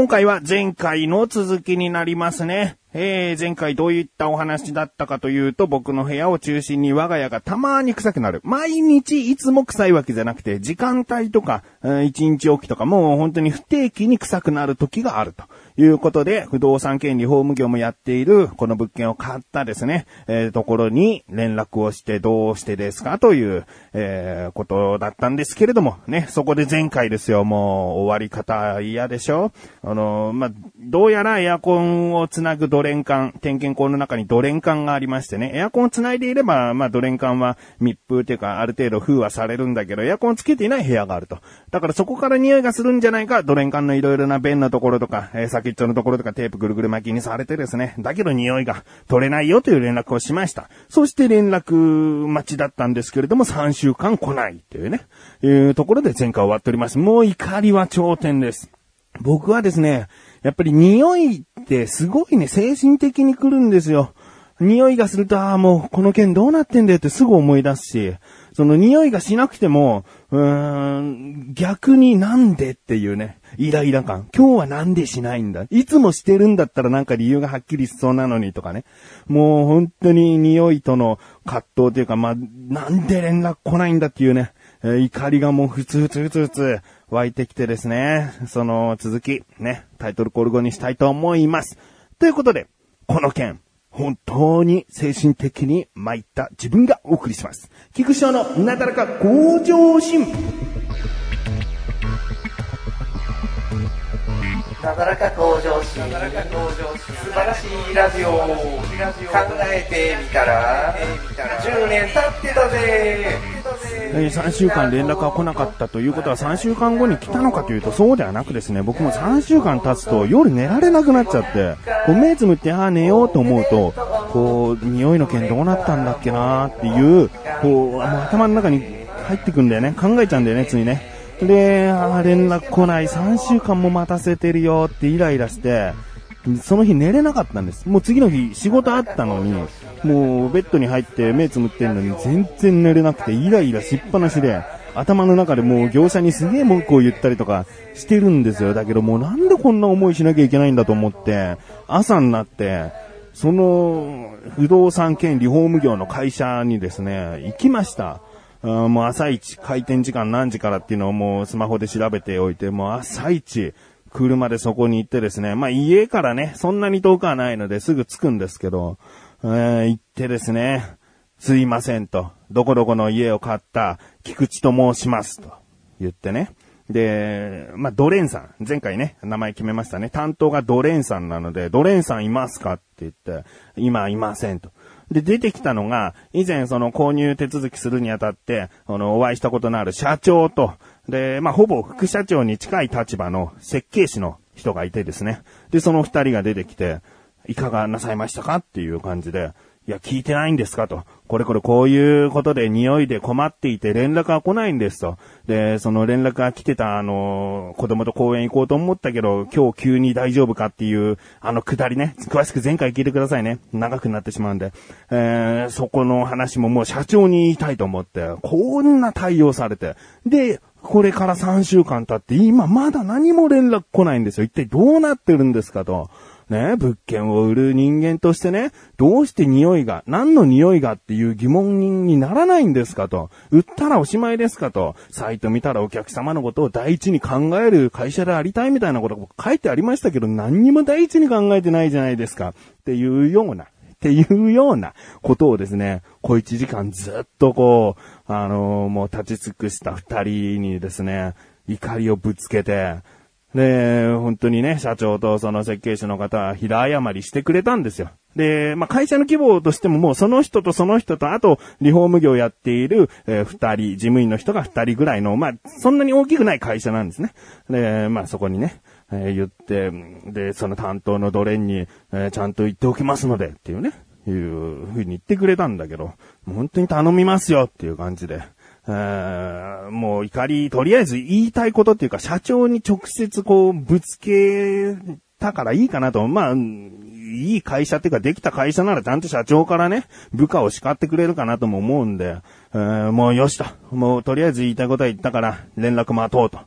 今回は前回の続きになりますね。えー、前回どういったお話だったかというと、僕の部屋を中心に我が家がたまに臭くなる。毎日いつも臭いわけじゃなくて、時間帯とか、一日おきとか、もう本当に不定期に臭くなる時があると。いうことで、不動産権利法務業もやっている、この物件を買ったですね、えー、ところに連絡をしてどうしてですかという、えー、ことだったんですけれども、ね、そこで前回ですよ、もう終わり方嫌でしょ？あの、まあ、どうやらエアコンをつなぐドドレン管、点検口の中にドレン管がありましてね、エアコンをつないでいれば、まあ、ドレン管は密封というか、ある程度封はされるんだけど、エアコンをつけていない部屋があると。だからそこから匂いがするんじゃないか、ドレン管のいろいろな弁のところとか、えー、先っちょのところとかテープぐるぐる巻きにされてですね、だけど匂いが取れないよという連絡をしました。そして連絡待ちだったんですけれども、3週間来ないっていうね、いうところで前回終わっております。もう怒りは頂点です。僕はですね、やっぱり匂いってすごいね、精神的に来るんですよ。匂いがすると、ああ、もうこの件どうなってんだよってすぐ思い出すし、その匂いがしなくても、うーん、逆になんでっていうね、イライラ感。今日はなんでしないんだいつもしてるんだったらなんか理由がはっきりしそうなのにとかね。もう本当に匂いとの葛藤というか、まあ、なんで連絡来ないんだっていうね、えー、怒りがもうふつふつふつふつ湧いてきてですね、その続き、ね、タイトルコール後にしたいと思います。ということで、この件、本当に精神的に参った自分がお送りします。菊師匠のなだらか向上心。なだらか向上心。なだらか向上心。素晴らしいラジオ。考えてみたら、10年経ってたぜ。え3週間連絡が来なかったということは3週間後に来たのかというとそうではなくですね、僕も3週間経つと夜寝られなくなっちゃって、こう目つむってああ寝ようと思うと、こう、匂いの件どうなったんだっけなーっていう、こう、頭の中に入ってくんだよね。考えちゃうんだよね、ついね。で、ああ連絡来ない、3週間も待たせてるよってイライラして、その日寝れなかったんです。もう次の日仕事あったのに、もうベッドに入って目つむってんのに全然寝れなくてイライラしっぱなしで、頭の中でもう業者にすげえ文句を言ったりとかしてるんですよ。だけどもうなんでこんな思いしなきゃいけないんだと思って、朝になって、その不動産兼リフォーム業の会社にですね、行きました。もう朝一、開店時間何時からっていうのをもうスマホで調べておいて、もう朝一、車でそこに行ってですね、まあ家からね、そんなに遠くはないのですぐ着くんですけど、えー、行ってですね、すいませんと、どこどこの家を買った菊池と申しますと言ってね。で、まあ、ドレンさん。前回ね、名前決めましたね。担当がドレンさんなので、ドレンさんいますかって言って、今いませんと。で、出てきたのが、以前その購入手続きするにあたって、あの、お会いしたことのある社長と、で、まあ、ほぼ副社長に近い立場の設計士の人がいてですね。で、その二人が出てきて、いかがなさいましたかっていう感じで、いや、聞いてないんですかと。これこれこういうことで匂いで困っていて連絡が来ないんですと。で、その連絡が来てたあの、子供と公園行こうと思ったけど、今日急に大丈夫かっていう、あのくだりね。詳しく前回聞いてくださいね。長くなってしまうんで。えー、そこの話ももう社長に言いたいと思って、こんな対応されて。で、これから3週間経って、今まだ何も連絡来ないんですよ。一体どうなってるんですかと。ね、物件を売る人間としてね、どうして匂いが、何の匂いがっていう疑問にならないんですかと。売ったらおしまいですかと。サイト見たらお客様のことを第一に考える会社でありたいみたいなことが書いてありましたけど、何にも第一に考えてないじゃないですか。っていうような。っていうようなことをですね、小一時間ずっとこう、あのー、もう立ち尽くした二人にですね、怒りをぶつけて、で、本当にね、社長とその設計士の方は平謝りしてくれたんですよ。で、まあ、会社の規模としてももうその人とその人と、あと、リフォーム業やっている、えー、人、事務員の人が二人ぐらいの、まあ、そんなに大きくない会社なんですね。で、まあ、そこにね、えー、言って、で、その担当のドレンに、えー、ちゃんと言っておきますので、っていうね、いうふうに言ってくれたんだけど、本当に頼みますよっていう感じで。もう怒り、とりあえず言いたいことっていうか、社長に直接こう、ぶつけたからいいかなと。まあ、いい会社っていうか、できた会社ならちゃんと社長からね、部下を叱ってくれるかなとも思うんで、え、もうよしと。もうとりあえず言いたいことは言ったから、連絡待とうと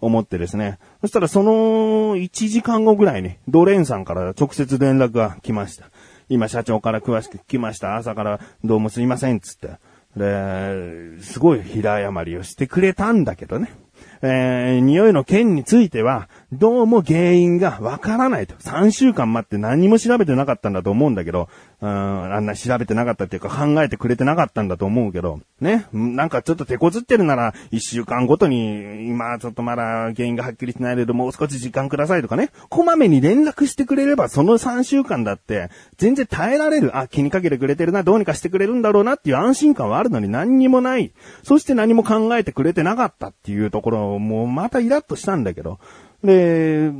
思ってですね。そしたらその1時間後ぐらいに、ドレンさんから直接連絡が来ました。今社長から詳しく聞きました。朝からどうもすいません、つって。で、すごい平謝りをしてくれたんだけどね。えー、匂いの件については、どうも原因がわからないと。3週間待って何も調べてなかったんだと思うんだけど、うん、あんな調べてなかったっていうか考えてくれてなかったんだと思うけど、ね。なんかちょっと手こずってるなら、1週間ごとに、今ちょっとまだ原因がはっきりしないので、もう少し時間くださいとかね。こまめに連絡してくれれば、その3週間だって、全然耐えられる。あ、気にかけてくれてるな、どうにかしてくれるんだろうなっていう安心感はあるのに何にもない。そして何も考えてくれてなかったっていうところ、もうまたイラッとしたんだけど。で、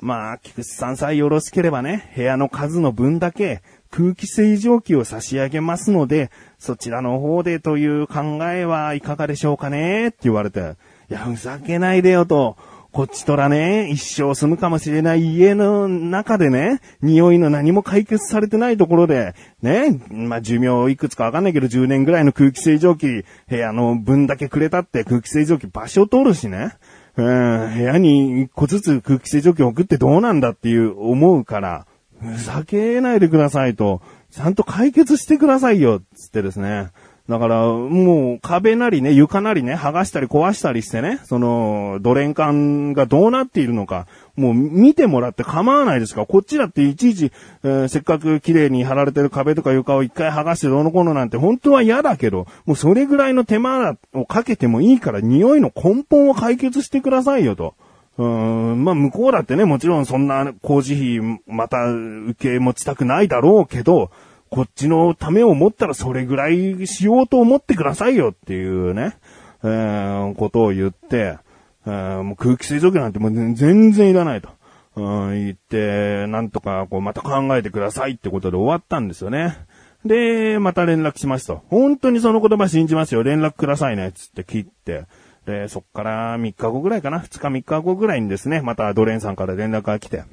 まあ、菊池さんさえよろしければね、部屋の数の分だけ、空気清浄機を差し上げますので、そちらの方でという考えはいかがでしょうかねって言われて、いや、ふざけないでよと。こっちとらね、一生住むかもしれない家の中でね、匂いの何も解決されてないところで、ね、まあ、寿命いくつかわかんないけど10年ぐらいの空気清浄機、部屋の分だけくれたって空気清浄機場所取るしね。うん、部屋に一個ずつ空気清浄機を送ってどうなんだっていう思うから、ふざけないでくださいと、ちゃんと解決してくださいよ、つってですね。だから、もう壁なりね、床なりね、剥がしたり壊したりしてね、その、ドレン管がどうなっているのか、もう見てもらって構わないですから、こっちだっていちいち、えー、せっかく綺麗に貼られてる壁とか床を一回剥がしてどうのこうのなんて本当は嫌だけど、もうそれぐらいの手間をかけてもいいから匂いの根本を解決してくださいよと。うん、まあ向こうだってね、もちろんそんな工事費また受け持ちたくないだろうけど、こっちのためを思ったらそれぐらいしようと思ってくださいよっていうね、えー、ことを言って、え、もう空気清浄機なんてもう全然いらないと。うん、言って、なんとかこうまた考えてくださいってことで終わったんですよね。で、また連絡しますと。本当にその言葉信じますよ。連絡くださいね。つって切って。で、そっから3日後ぐらいかな。2日3日後ぐらいにですね、またドレンさんから連絡が来て。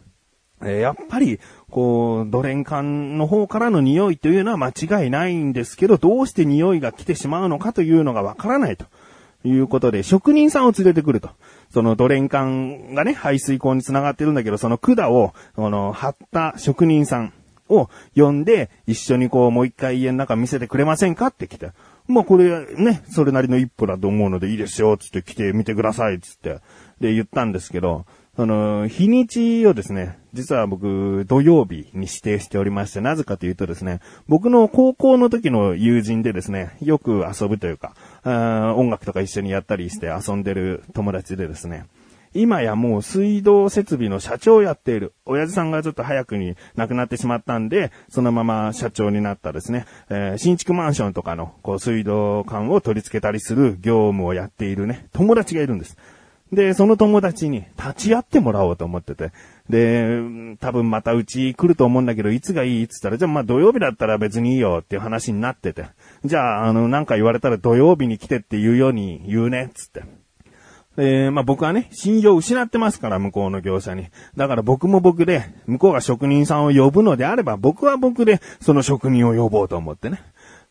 え、やっぱり、こう、ドレン管の方からの匂いというのは間違いないんですけど、どうして匂いが来てしまうのかというのがわからないということで、職人さんを連れてくると。そのドレン管がね、排水口に繋がってるんだけど、その管を、この、貼った職人さんを呼んで、一緒にこう、もう一回家の中見せてくれませんかって来て。まあこれね、それなりの一歩だと思うのでいいですよ、つって来てみてください、つって。で、言ったんですけど、あの、日にちをですね、実は僕、土曜日に指定しておりまして、なぜかというとですね、僕の高校の時の友人でですね、よく遊ぶというか、あ音楽とか一緒にやったりして遊んでる友達でですね、今やもう水道設備の社長をやっている。親父さんがちょっと早くに亡くなってしまったんで、そのまま社長になったですね、えー、新築マンションとかのこう水道管を取り付けたりする業務をやっているね、友達がいるんです。で、その友達に立ち会ってもらおうと思ってて。で、多分またうち来ると思うんだけど、いつがいいって言ったら、じゃあまあ土曜日だったら別にいいよっていう話になってて。じゃあ、あの、なんか言われたら土曜日に来てって言うように言うね、つって。で、まあ僕はね、信用失ってますから、向こうの業者に。だから僕も僕で、向こうが職人さんを呼ぶのであれば、僕は僕で、その職人を呼ぼうと思ってね。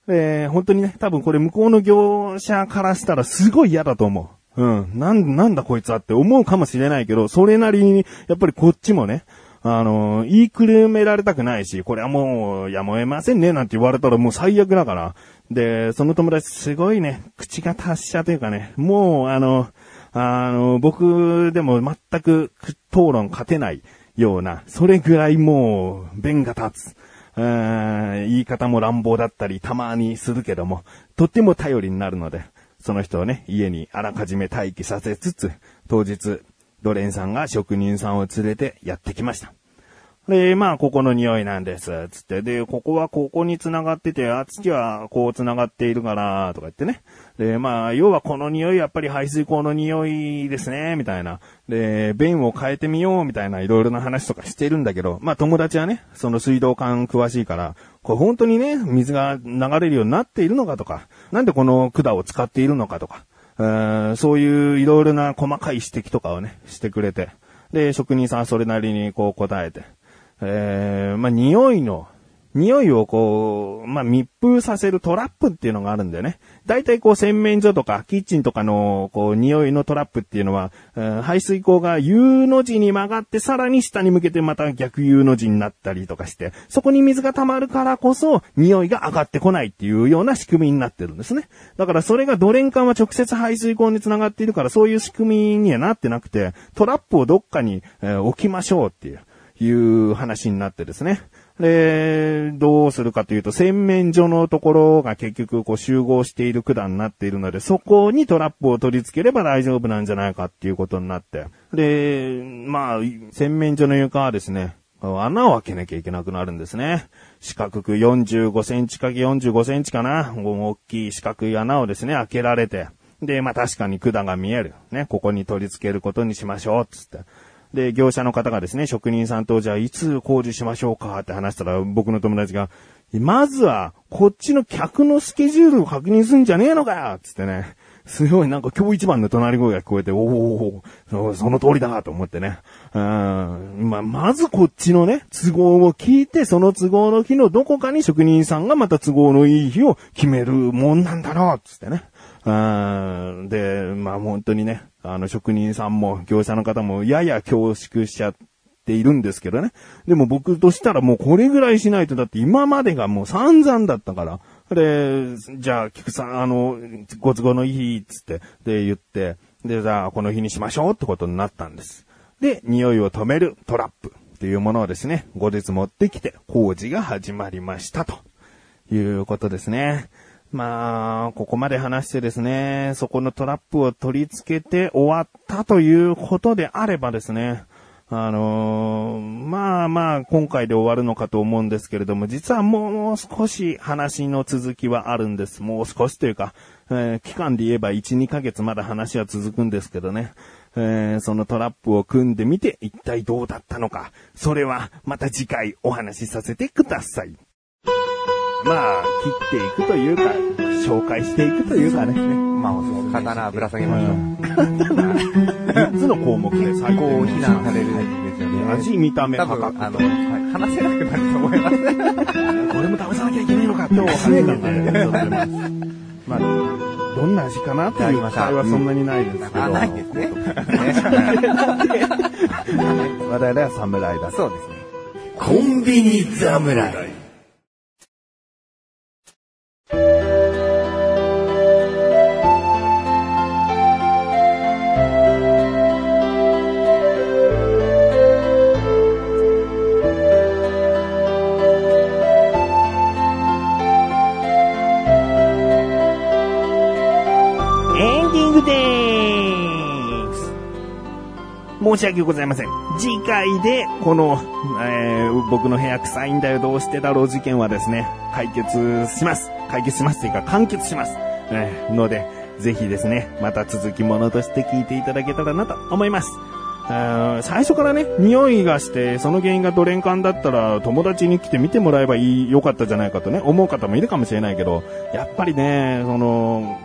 で、本当にね、多分これ向こうの業者からしたらすごい嫌だと思う。うん。なん、なんだこいつはって思うかもしれないけど、それなりに、やっぱりこっちもね、あの、言いくるめられたくないし、これはもう、やむえませんね、なんて言われたらもう最悪だから。で、その友達すごいね、口が達者というかね、もう、あの、あの、僕でも全く討論勝てないような、それぐらいもう、弁が立つ。言い方も乱暴だったり、たまにするけども、とっても頼りになるので、その人をね、家にあらかじめ待機させつつ、当日、ドレンさんが職人さんを連れてやってきました。で、まあ、ここの匂いなんです、つって。で、ここはここに繋がってて、あ、月はこう繋がっているから、とか言ってね。で、まあ、要はこの匂い、やっぱり排水口の匂いですね、みたいな。で、便を変えてみよう、みたいないろいろな話とかしてるんだけど、まあ、友達はね、その水道管詳しいから、これ本当にね、水が流れるようになっているのかとか、なんでこの管を使っているのかとか、そういういろいろな細かい指摘とかをね、してくれて、で、職人さんはそれなりにこう答えて、えー、まあ、匂いの匂いをこう、まあ、密封させるトラップっていうのがあるんだよね。大体こう洗面所とかキッチンとかのこう匂いのトラップっていうのは、うん排水口が U の字に曲がってさらに下に向けてまた逆 U の字になったりとかして、そこに水が溜まるからこそ匂いが上がってこないっていうような仕組みになってるんですね。だからそれがドレン管は直接排水口につながっているからそういう仕組みにはなってなくて、トラップをどっかに、えー置きましょうっていう。いう話になってですね。で、どうするかというと、洗面所のところが結局こう集合している管になっているので、そこにトラップを取り付ければ大丈夫なんじゃないかっていうことになって。で、まあ、洗面所の床はですね、穴を開けなきゃいけなくなるんですね。四角く45センチかけ45センチかな。大きい四角い穴をですね、開けられて。で、まあ確かに管が見える。ね、ここに取り付けることにしましょう、つって。で、業者の方がですね、職人さんとじゃあいつ工事しましょうかって話したら、僕の友達が、まずは、こっちの客のスケジュールを確認すんじゃねえのかよつってね。すごいなんか今日一番の隣声が聞こえて、おおそその通りだと思ってね。うんま、まずこっちのね、都合を聞いて、その都合の日のどこかに職人さんがまた都合のいい日を決めるもんなんだろうつってね。うんで、まあ本当にね、あの職人さんも業者の方もやや恐縮しちゃっているんですけどね。でも僕としたらもうこれぐらいしないと、だって今までがもう散々だったから。で、じゃあ、菊さん、あの、ご都合のいい日、つって、で言って、で、じゃあ、この日にしましょうってことになったんです。で、匂いを止めるトラップっていうものをですね、後日持ってきて工事が始まりましたということですね。まあ、ここまで話してですね、そこのトラップを取り付けて終わったということであればですね、あのーまあまあ、今回で終わるのかと思うんですけれども、実はもう少し話の続きはあるんです。もう少しというか、えー期間で言えば1、2ヶ月まだ話は続くんですけどね。えーそのトラップを組んでみて一体どうだったのか。それはまた次回お話しさせてください。まあ、切っていくというか、紹介していくというかね。まあ、そう刀ぶら下げましょう。3 つの項目で最高こう非難されるんですよね。味、見た目、多価格分、。あの、はい話せなくなると思います。これも試さなきゃいけないのかって、初めてね。まあ、どんな味かなっていう期待はそんなにないですけど。あ、ないですね。我々は侍だ。そうですね。コンビニ侍。申し訳ございません。次回で、この、えー僕の部屋臭いんだよ、どうしてだろう事件はですね、解決します。解決しますというか、完結します。えーので、ぜひですね、また続きものとして聞いていただけたらなと思います。あ最初からね、匂いがして、その原因がドレンカンだったら、友達に来て見てもらえばいい、よかったじゃないかとね、思う方もいるかもしれないけど、やっぱりね、その、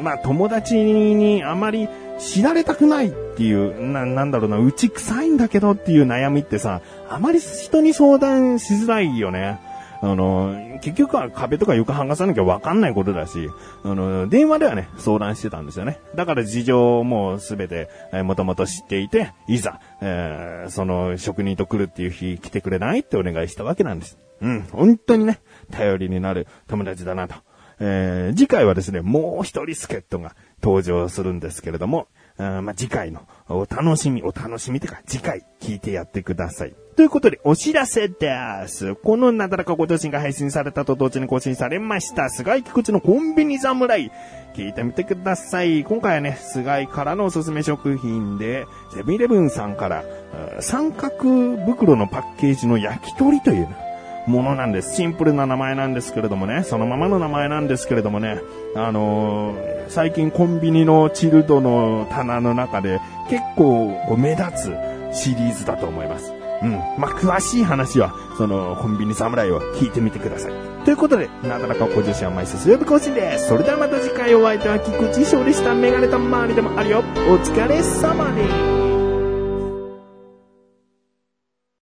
まあ、友達にあまり知られたくないっていう、な、なんだろうな、うち臭いんだけどっていう悩みってさ、あまり人に相談しづらいよね。あの、結局は壁とか床剥がさなきゃわかんないことだし、あの、電話ではね、相談してたんですよね。だから事情もすべて、えー、もともと知っていて、いざ、えーその職人と来るっていう日来てくれないってお願いしたわけなんです。うん、本当にね、頼りになる友達だなと。えー次回はですね、もう一人助っ人が登場するんですけれども、あまあ、次回のお楽しみ、お楽しみというか、次回聞いてやってください。ということで、お知らせです。このなだらかご当新が配信されたと同時に更新されました、菅井菊池のコンビニ侍。聞いてみてください。今回はね、菅井からのおすすめ食品で、セブンイレブンさんから、三角袋のパッケージの焼き鳥というね、ものなんです。シンプルな名前なんですけれどもね、そのままの名前なんですけれどもね、あのー最近コンビニのチルドの棚の中で結構目立つシリーズだと思います。うん。まあ、詳しい話は、その、コンビニ侍を聞いてみてください。ということで、なだらかご女子は毎週水曜日更新です。それではまた次回お会いいたは菊池翔でした。メガネた周りでもあるよ。お疲れ様です。